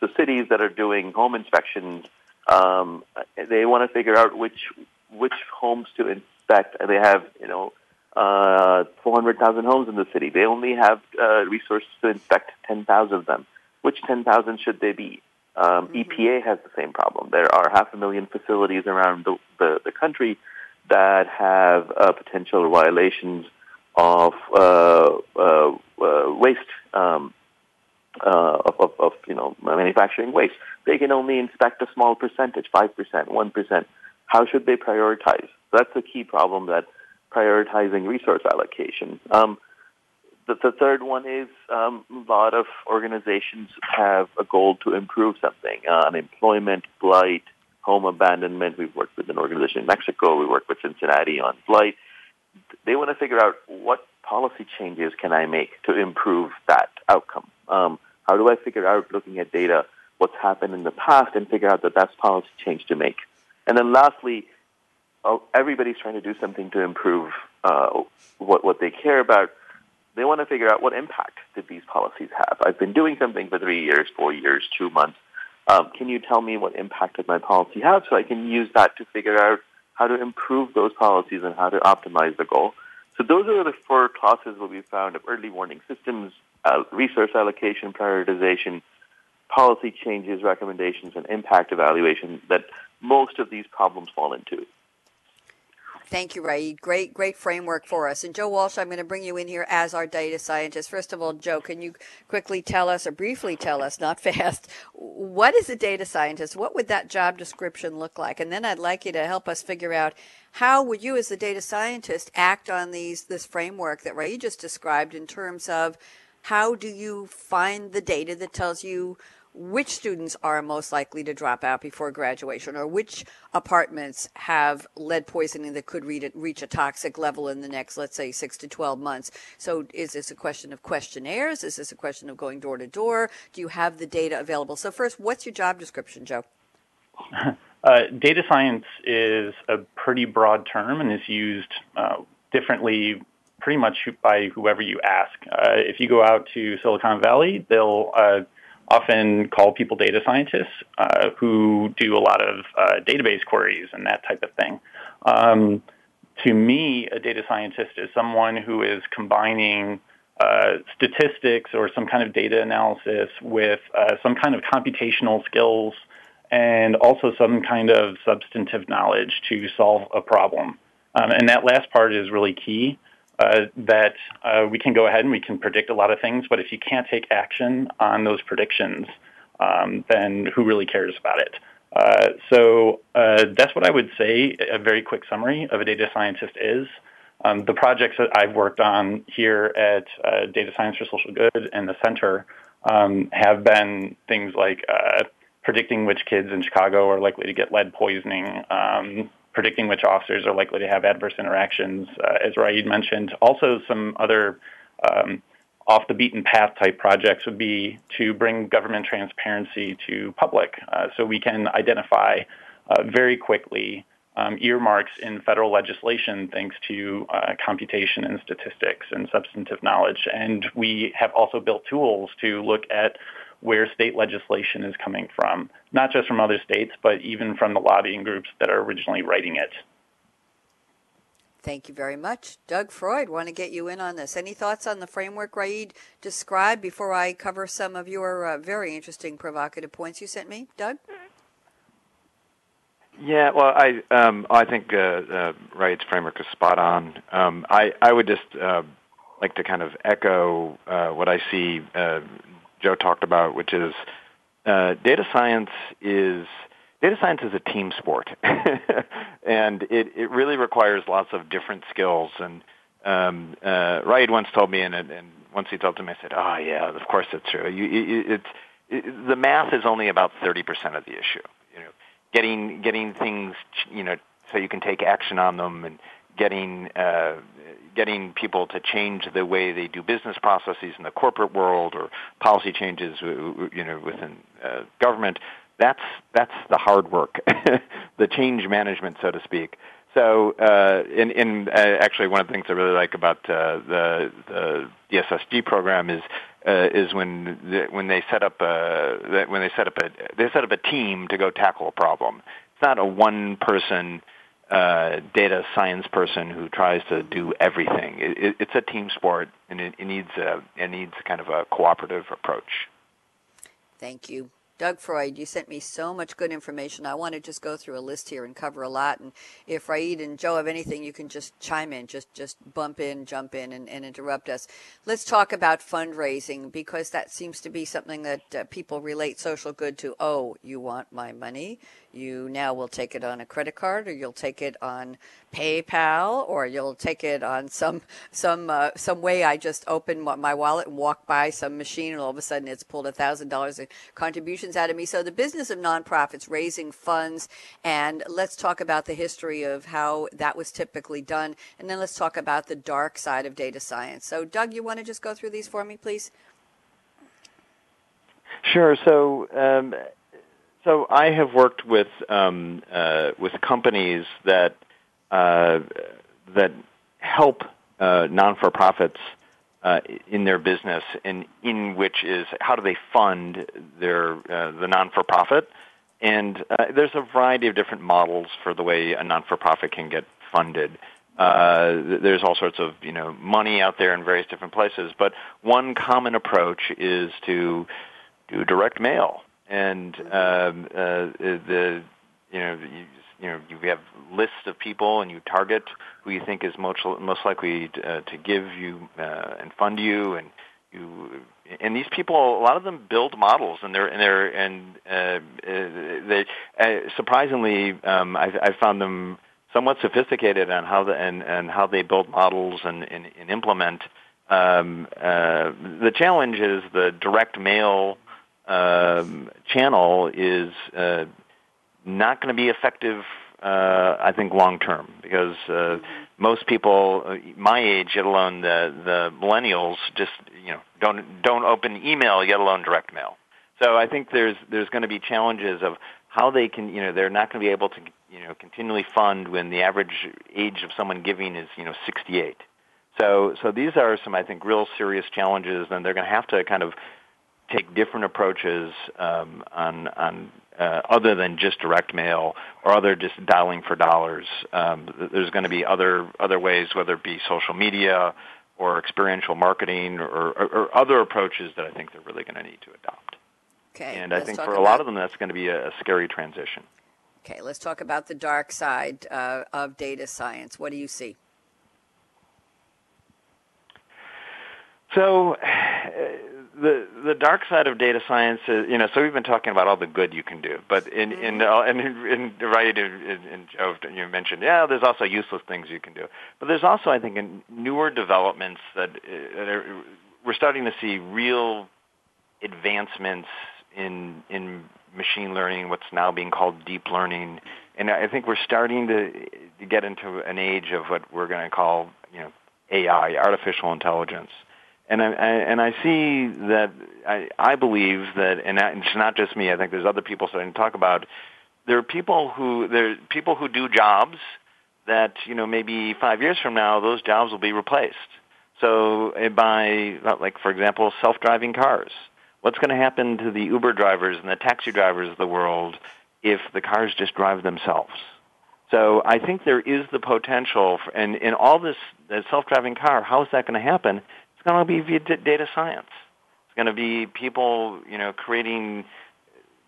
So cities that are doing home inspections, um, they want to figure out which which homes to inspect. And they have, you know, uh, 400,000 homes in the city. They only have uh, resources to inspect 10,000 of them. Which 10,000 should they be? Um, mm-hmm. EPA has the same problem. There are half a million facilities around the, the, the country that have uh, potential violations of uh, uh, uh, waste um, of, of, of, you know manufacturing waste. They can only inspect a small percentage, five percent, one percent. How should they prioritize? That's the key problem. That prioritizing resource allocation. Um, the, the third one is um, a lot of organizations have a goal to improve something. Uh, unemployment, blight, home abandonment. We've worked with an organization in Mexico. We work with Cincinnati on blight. They want to figure out what policy changes can I make to improve that outcome. Um, how do I figure out, looking at data, what's happened in the past and figure out the best policy change to make? And then lastly, oh, everybody's trying to do something to improve uh, what, what they care about. They want to figure out what impact did these policies have. I've been doing something for three years, four years, two months. Um, can you tell me what impact did my policy have so I can use that to figure out how to improve those policies and how to optimize the goal? So those are the four classes that we found of early warning systems, uh, resource allocation, prioritization, policy changes, recommendations, and impact evaluation that most of these problems fall into. Thank you, Rayid. Great, great framework for us. And Joe Walsh, I'm going to bring you in here as our data scientist. First of all, Joe, can you quickly tell us or briefly tell us, not fast, what is a data scientist? What would that job description look like? And then I'd like you to help us figure out how would you as a data scientist act on these this framework that Rayid just described in terms of how do you find the data that tells you which students are most likely to drop out before graduation or which apartments have lead poisoning that could reach a toxic level in the next, let's say, six to 12 months. So is this a question of questionnaires? Is this a question of going door to door? Do you have the data available? So first, what's your job description, Joe? Uh, data science is a pretty broad term and is used uh, differently pretty much by whoever you ask. Uh, if you go out to Silicon Valley, they'll uh, often call people data scientists uh, who do a lot of uh, database queries and that type of thing. Um, to me, a data scientist is someone who is combining uh, statistics or some kind of data analysis with uh, some kind of computational skills and also some kind of substantive knowledge to solve a problem. Um, and that last part is really key uh, that uh, we can go ahead and we can predict a lot of things, but if you can't take action on those predictions, um, then who really cares about it? Uh, so uh, that's what I would say. A very quick summary of a data scientist is. Um, the projects that I've worked on here at uh, Data Science for Social Good and the Center um, have been things like uh, predicting which kids in Chicago are likely to get lead poisoning, um, predicting which officers are likely to have adverse interactions, uh, as Rayid mentioned. Also, some other um, off the beaten path type projects would be to bring government transparency to public uh, so we can identify uh, very quickly um, earmarks in federal legislation thanks to uh, computation and statistics and substantive knowledge. And we have also built tools to look at where state legislation is coming from, not just from other states, but even from the lobbying groups that are originally writing it. Thank you very much. Doug Freud, want to get you in on this. Any thoughts on the framework Rayid described before I cover some of your uh, very interesting, provocative points you sent me? Doug? Yeah, well, I um, I think uh, uh, Rayid's framework is spot on. Um, I I would just uh, like to kind of echo uh, what I see uh, Joe talked about, which is uh, data science is data science is a team sport, and it, it really requires lots of different skills. And um, uh, Rayid once told me, and, and once he told me, I said, "Oh yeah, of course it's true. You, it, it's it, the math is only about thirty percent of the issue. You know, getting getting things, you know, so you can take action on them and getting uh, getting people to change the way they do business processes in the corporate world or policy changes you know within uh, government that's that's the hard work the change management so to speak so uh, in, in uh, actually one of the things I really like about uh, the the DSSG program is uh, is when the, when they set up a when they set up a they set up a team to go tackle a problem. It's not a one person uh, data science person who tries to do everything. It, it, it's a team sport, and it, it needs a it needs kind of a cooperative approach. Thank you. Doug Freud, you sent me so much good information. I want to just go through a list here and cover a lot. And if Rayid and Joe have anything, you can just chime in, just just bump in, jump in, and, and interrupt us. Let's talk about fundraising because that seems to be something that uh, people relate social good to. Oh, you want my money? You now will take it on a credit card or you'll take it on PayPal or you'll take it on some some uh, some way I just open my wallet and walk by some machine and all of a sudden it's pulled a thousand dollars in contributions out of me. So the business of nonprofits raising funds and let's talk about the history of how that was typically done and then let's talk about the dark side of data science. So Doug, you want to just go through these for me, please? Sure. So um, so I have worked with um, uh, with companies that uh, that help uh, non-for-profits uh, in their business, and in which is how do they fund their uh, the non-for-profit, and uh, there's a variety of different models for the way a non-for-profit can get funded. there's all sorts of you know money out there in various different places, but one common approach is to do direct mail and um, uh, the you know you, you know you have lists of people and you target who you think is most most likely to, uh, to give you uh, and fund you and you and these people a lot of them build models and they're and they're and uh, uh they uh, surprisingly um, I've, I've found them somewhat sophisticated on how the and and how they build models and and, and implement. Um, uh, the challenge is the direct mail um, channel is uh, not going to be effective, uh, I think, long term because uh, most people uh, my age, let alone the the millennials, just you know don't don't open email, yet alone direct mail. So I think there's there's going to be challenges of how they can you know they're not going to be able to you know continually fund when the average age of someone giving is you know 68. So so these are some I think real serious challenges, and they're going to have to kind of take different approaches um, on on uh, other than just direct mail or other just dialing for dollars. Um, there's going to be other other ways, whether it be social media or experiential marketing or, or, or other approaches that I think they're really going to need to adopt. Okay, and I think for a lot of them, that's going to be a, a, scary transition. Okay, let's talk about the dark side uh, of data science. What do you see? So, the the dark side of data science is you know so we've been talking about all the good you can do but in mm-hmm. in uh, and in, in right in, in Joe you mentioned yeah there's also useless things you can do. But there's also I think in newer developments that uh, we're starting to see real advancements in in machine learning what's now being called deep learning. And I think we're starting to, to get into an age of what we're going to call you know AI artificial intelligence and I, I and I see that I I believe that and it's not just me. I think there's other people starting to talk about. There are people who there are people who do jobs that you know maybe five years from now those jobs will be replaced. So eh, by like for example self-driving cars, what's going to happen to the Uber drivers and the taxi drivers of the world if the cars just drive themselves? So I think there is the potential, for, and in all this self-driving car, how is that going to happen? It's going to be via data science. It's going to be people, you know, creating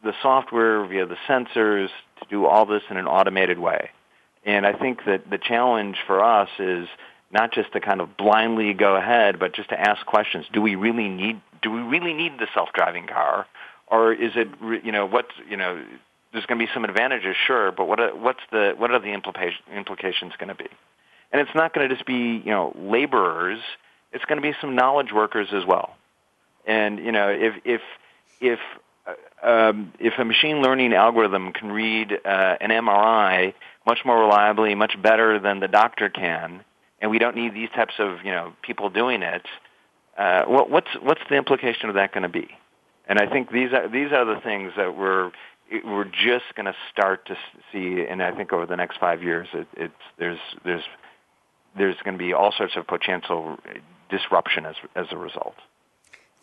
the software via the sensors to do all this in an automated way. And I think that the challenge for us is not just to kind of blindly go ahead, but just to ask questions. Do we really need, do we really need the self-driving car? Or is it, you know, what's, you know, there's going to be some advantages, sure, but what are, what's the, what are the implications going to be? And it's not going to just be, you know, laborers it's going to be some knowledge workers as well. And you know, if if if uh, um, if a machine learning algorithm can read uh, an MRI much more reliably, much better than the doctor can, and we don't need these types of you know people doing it, uh, what, what's what's the implication of that going to be? And I think these are these are the things that we're we're just going to start to see, and I think over the next five years, it, it's there's there's there's going to be all sorts of potential disruption as, as a result.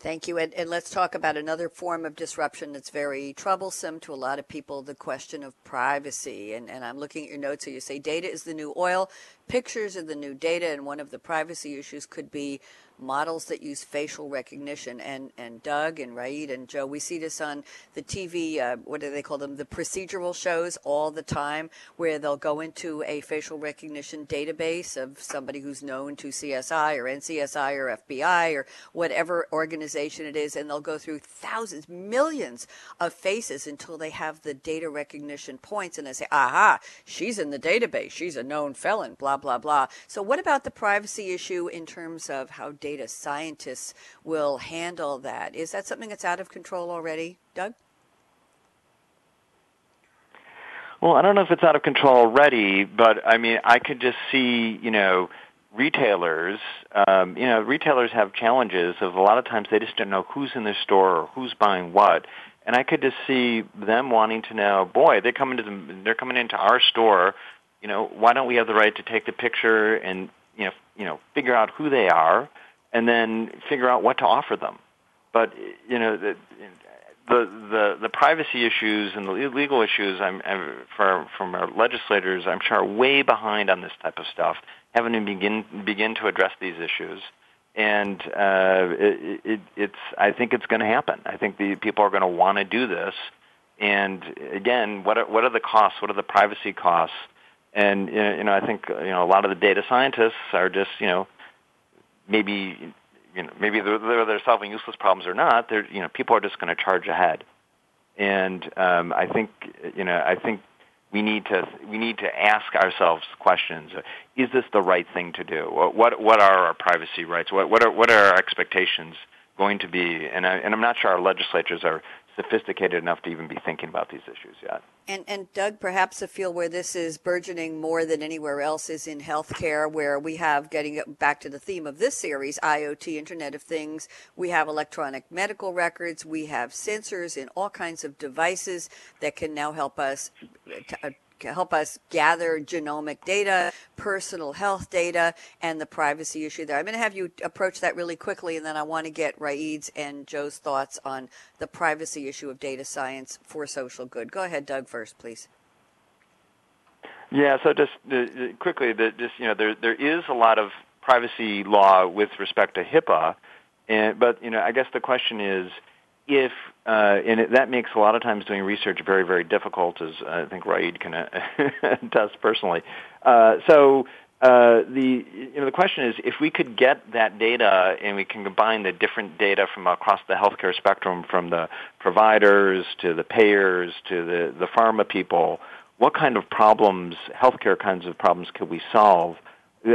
Thank you. And, and, let's talk about another form of disruption that's very troublesome to a lot of people the question of privacy. And, and I'm looking at your notes here. You say data is the new oil. pictures of the new data, and one of the privacy issues could be models that use facial recognition. And, and Doug and Rayid and Joe, we see this on the TV, uh, what do they call them? The procedural shows all the time, where they'll go into a facial recognition database of somebody who's known to CSI or NCSI or FBI or whatever organization it is, and they'll go through thousands, millions of faces until they have the data recognition points, and they say, aha, she's in the database, she's a known felon, blah, blah, blah. So, what about the privacy issue in terms of how data scientists will handle that. Is that something that's out of control already, Doug? Well, I don't know if it's out of control already, but I mean, I could just see, you know, retailers, um, you know, retailers have challenges of a lot of times they just don't know who's in their store or who's buying what. And I could just see them wanting to know, boy, they're coming to the, they're coming into our store. You know, why don't we have the right to take the picture and you know, you know, figure out who they are, and then figure out what to offer them. But you know, the the the, the privacy issues and the legal issues, I'm, I'm for, from our legislators, I'm sure are way behind on this type of stuff. Haven't even begin begin to address these issues, and uh, it, it, it's I think it's going to happen. I think the people are going to want to do this. And again, what are, what are the costs? What are the privacy costs? And you know, I think you know a lot of the data scientists are just you know maybe you know maybe they're, they're solving useless problems or not. They're you know people are just going to charge ahead, and um, I think you know I think we need to we need to ask ourselves questions: Is this the right thing to do? What what are our privacy rights? What what are what are our expectations going to be? And I, and I'm not sure our legislatures are sophisticated enough to even be thinking about these issues yet. And, and Doug, perhaps a field where this is burgeoning more than anywhere else is in healthcare, where we have, getting back to the theme of this series, IoT, Internet of Things, we have electronic medical records, we have sensors in all kinds of devices that can now help us uh, help us gather genomic data, personal health data, and the privacy issue there. I'm going to have you approach that really quickly, and then I want to get Rayid's and Joe's thoughts on the privacy issue of data science for social good. Go ahead, Doug, first, please. Yeah, so just uh, quickly, the, just you know, there there is a lot of privacy law with respect to HIPAA, and but you know, I guess the question is if uh, and it, that makes a lot of times doing research very very difficult, as I think Rayid can uh, attest personally. Uh, so uh, the you know the question is if we could get that data and we can combine the different data from across the healthcare spectrum, from the providers to the payers to the the pharma people, what kind of problems, healthcare kinds of problems, could we solve? Uh,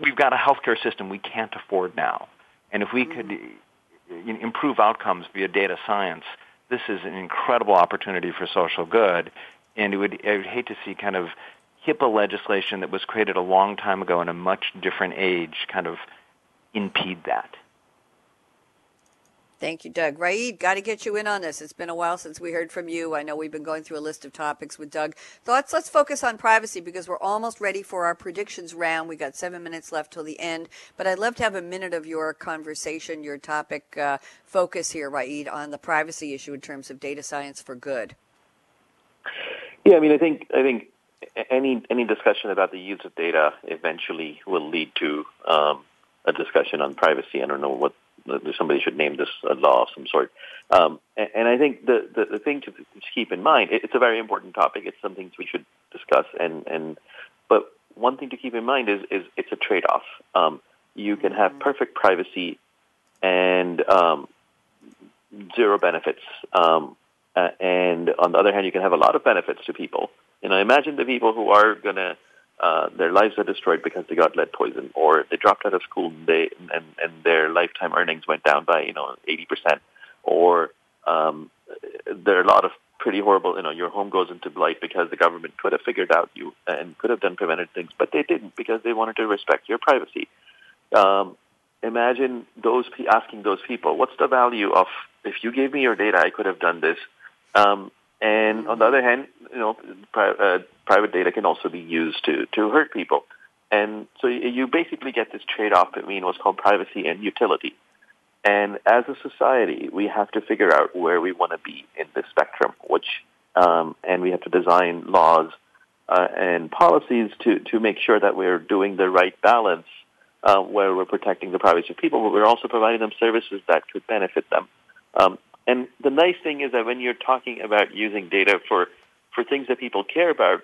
we've got a healthcare system we can't afford now, and if we could improve outcomes via data science, this is an incredible opportunity for social good. And it would, I would hate to see kind of HIPAA legislation that was created a long time ago in a much different age kind of impede that. Thank you, Doug. Rayid, got to get you in on this. It's been a while since we heard from you. I know we've been going through a list of topics with Doug. Thoughts? Let's focus on privacy because we're almost ready for our predictions round. We got seven minutes left till the end, but I'd love to have a minute of your conversation, your topic uh, focus here, Rayid, on the privacy issue in terms of data science for good. Yeah, I mean, I think I think any any discussion about the use of data eventually will lead to um, a discussion on privacy. I don't know what somebody should name this a law of some sort. Um, and, and, I think the, the, the thing to, to, keep in mind, it, it's a very important topic. It's something we should discuss. And, and but one thing to keep in mind is, is it's a trade-off. Um, you can have mm-hmm. perfect privacy and um, zero benefits. Um, uh, and on the other hand, you can have a lot of benefits to people. You know, imagine the people who are going to uh, their lives are destroyed because they got lead poison, or they dropped out of school and they and, and their lifetime earnings went down by you know eighty percent, or um, there are a lot of pretty horrible. You know, your home goes into blight because the government could have figured out you and could have done prevented things, but they didn't because they wanted to respect your privacy. Um, imagine those asking those people, "What's the value of if you gave me your data, I could have done this." Um, and on the other hand, you know, pri- uh, private data can also be used to, to hurt people. And so you basically get this trade-off between what's called privacy and utility. And as a society, we have to figure out where we want to be in this spectrum, which, um, and we have to design laws uh, and policies to to make sure that we're doing the right balance uh, where we're protecting the privacy of people, but we're also providing them services that could benefit them. Um, and the nice thing is that when you're talking about using data for for things that people care about,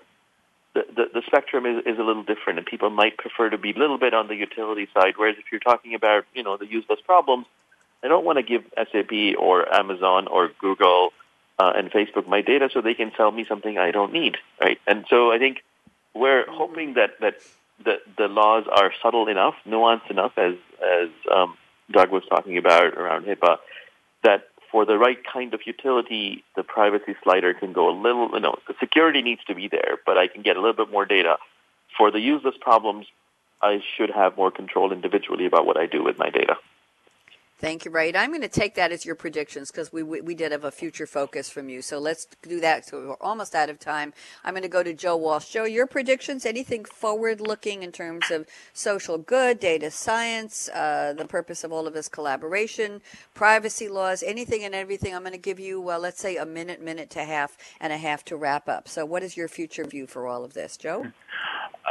the, the, the spectrum is, is a little different, and people might prefer to be a little bit on the utility side. Whereas if you're talking about you know the useless problems, I don't want to give SAP or Amazon or Google uh, and Facebook my data so they can sell me something I don't need, right? And so I think we're hoping that that the the laws are subtle enough, nuanced enough, as as um, Doug was talking about around HIPAA, for the right kind of utility, the privacy slider can go a little. You know, the security needs to be there, but I can get a little bit more data. For the useless problems, I should have more control individually about what I do with my data. Thank you, Rayid. I'm going to take that as your predictions because we, we, we did have a future focus from you. So let's do that. So we're almost out of time. I'm going to go to Joe Walsh. Joe, your predictions? Anything forward looking in terms of social good, data science, uh, the purpose of all of this collaboration, privacy laws, anything and everything? I'm going to give you, well, let's say a minute, minute to half, and a half to wrap up. So what is your future view for all of this, Joe?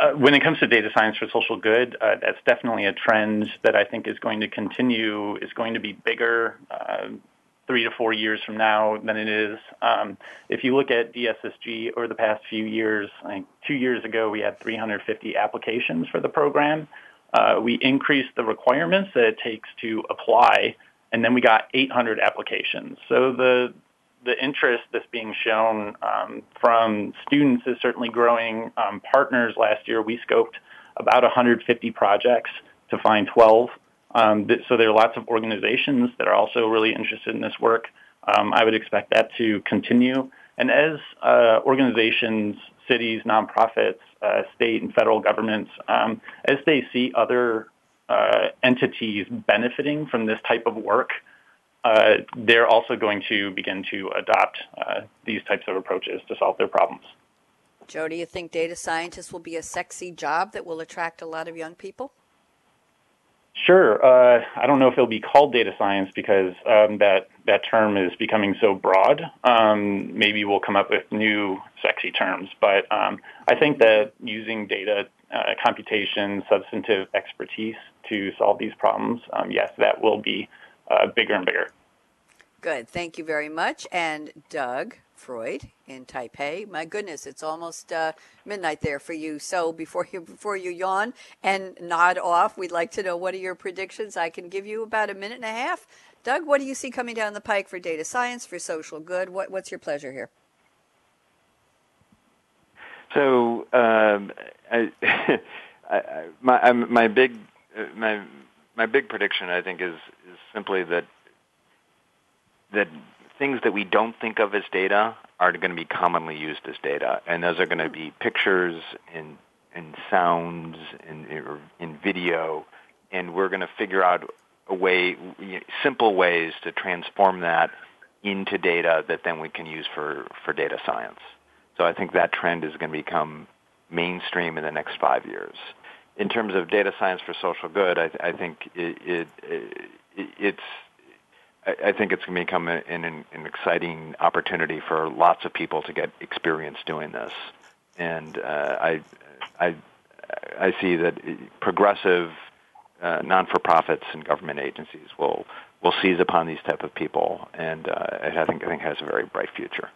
Uh, when it comes to data science for social good, uh, that's definitely a trend that I think is going to continue, is going to be bigger uh, three to four years from now than it is. Um, if you look at DSSG over the past few years, like two years ago, we had 350 applications for the program. Uh, we increased the requirements that it takes to apply, and then we got 800 applications. So the the interest that's being shown um, from students is certainly growing. Um, partners last year, we scoped about 150 projects to find 12. Um, th- so there are lots of organizations that are also really interested in this work. Um, I would expect that to continue. And as uh, organizations, cities, nonprofits, uh, state and federal governments, um, as they see other uh, entities benefiting from this type of work, they're also going to begin to adopt uh, these types of approaches to solve their problems. Joe, do you think data scientists will be a sexy job that will attract a lot of young people? Sure. Uh, I don't know if it'll be called data science because um, that that term is becoming so broad. Um, maybe we'll come up with new sexy terms, but um, I think that using data, uh, computation, substantive expertise to solve these problems, um, yes, that will be uh, bigger and bigger. Good. Thank you very much. And Doug Freud in Taipei. My goodness, it's almost uh, midnight there for you. So before you before you yawn and nod off, we'd like to know what are your predictions. I can give you about a minute and a half. Doug, what do you see coming down the pike for data science, for social good? What, what's your pleasure here? So um, I, I, my my big my my big prediction, I think, is is simply that that things that we don't think of as data are going to be commonly used as data, and those are going to be pictures and and sounds and in video, and we're going to figure out a way, simple ways to transform that into data that then we can use for for data science. So I think that trend is going to become mainstream in the next five years in terms of data science for social good, I, I think it, it, it, it's I think it's going to become an, an, an, exciting opportunity for lots of people to get experience doing this, and uh, I, I, I see that progressive uh, non-for-profits and government agencies will will seize upon these type of people, and uh, I think I think has a very bright future.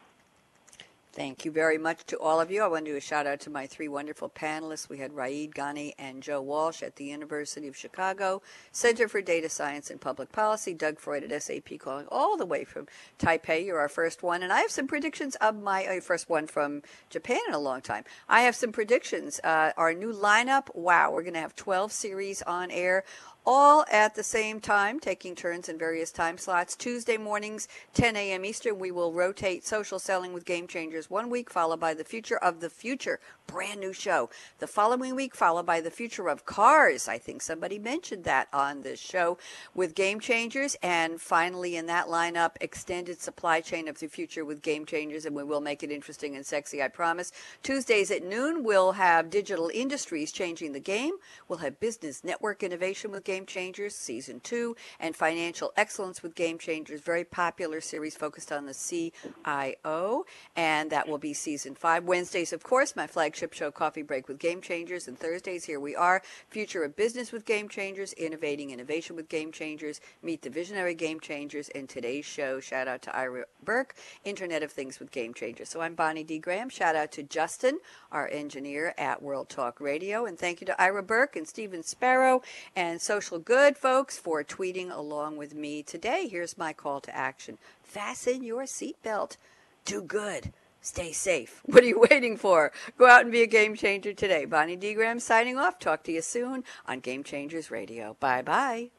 Thank you very much to all of you. I want to do a shout out to my three wonderful panelists. We had Rayid Ghani and Joe Walsh at the University of Chicago Center for Data Science and Public Policy. Doug Freud at SAP calling all the way from Taipei. You're our first one. And I have some predictions of my uh, first one from Japan in a long time. I have some predictions. Uh, our new lineup, wow, we're going to have 12 series on air all at the same time, taking turns in various time slots. Tuesday mornings, 10 a.m. Eastern, we will rotate social selling with game changers one week, followed by the future of the future brand new show. The following week, followed by the future of cars. I think somebody mentioned that on this show with Game Changers. And finally, in that lineup, extended supply chain of the future with Game Changers. And we will make it interesting and sexy, I promise. Tuesdays at noon, we'll have digital industries changing the game. We'll have business network innovation with Game Changers, Season 2, and Financial Excellence with Game Changers, very popular series focused on the CIO, and that will be Season 5. Wednesdays, of course, my flagship show, Coffee Break with Game Changers, and Thursdays, here we are, Future of Business with Game Changers, Innovating Innovation with Game Changers, Meet the Visionary Game Changers, and today's show, shout out to Ira Burke, Internet of Things with Game Changers. So I'm Bonnie D. Graham. Shout out to Justin, our engineer at World Talk Radio, and thank you to Ira Burke and Stephen Sparrow and Social Good folks for tweeting along with me today. Here's my call to action fasten your seatbelt. Do good. Stay safe. What are you waiting for? Go out and be a game changer today. Bonnie D. Graham signing off. Talk to you soon on Game Changers Radio. Bye bye.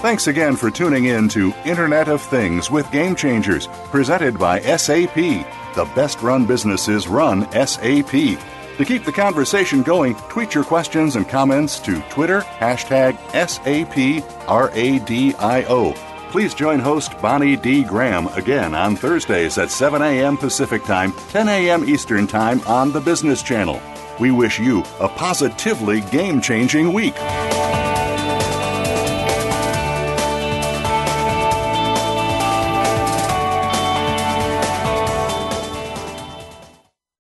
Thanks again for tuning in to Internet of Things with Game Changers, presented by SAP. The best run businesses run SAP. To keep the conversation going, tweet your questions and comments to Twitter, hashtag SAPRADIO. Please join host Bonnie D. Graham again on Thursdays at 7 a.m. Pacific Time, 10 a.m. Eastern Time on the Business Channel. We wish you a positively game changing week.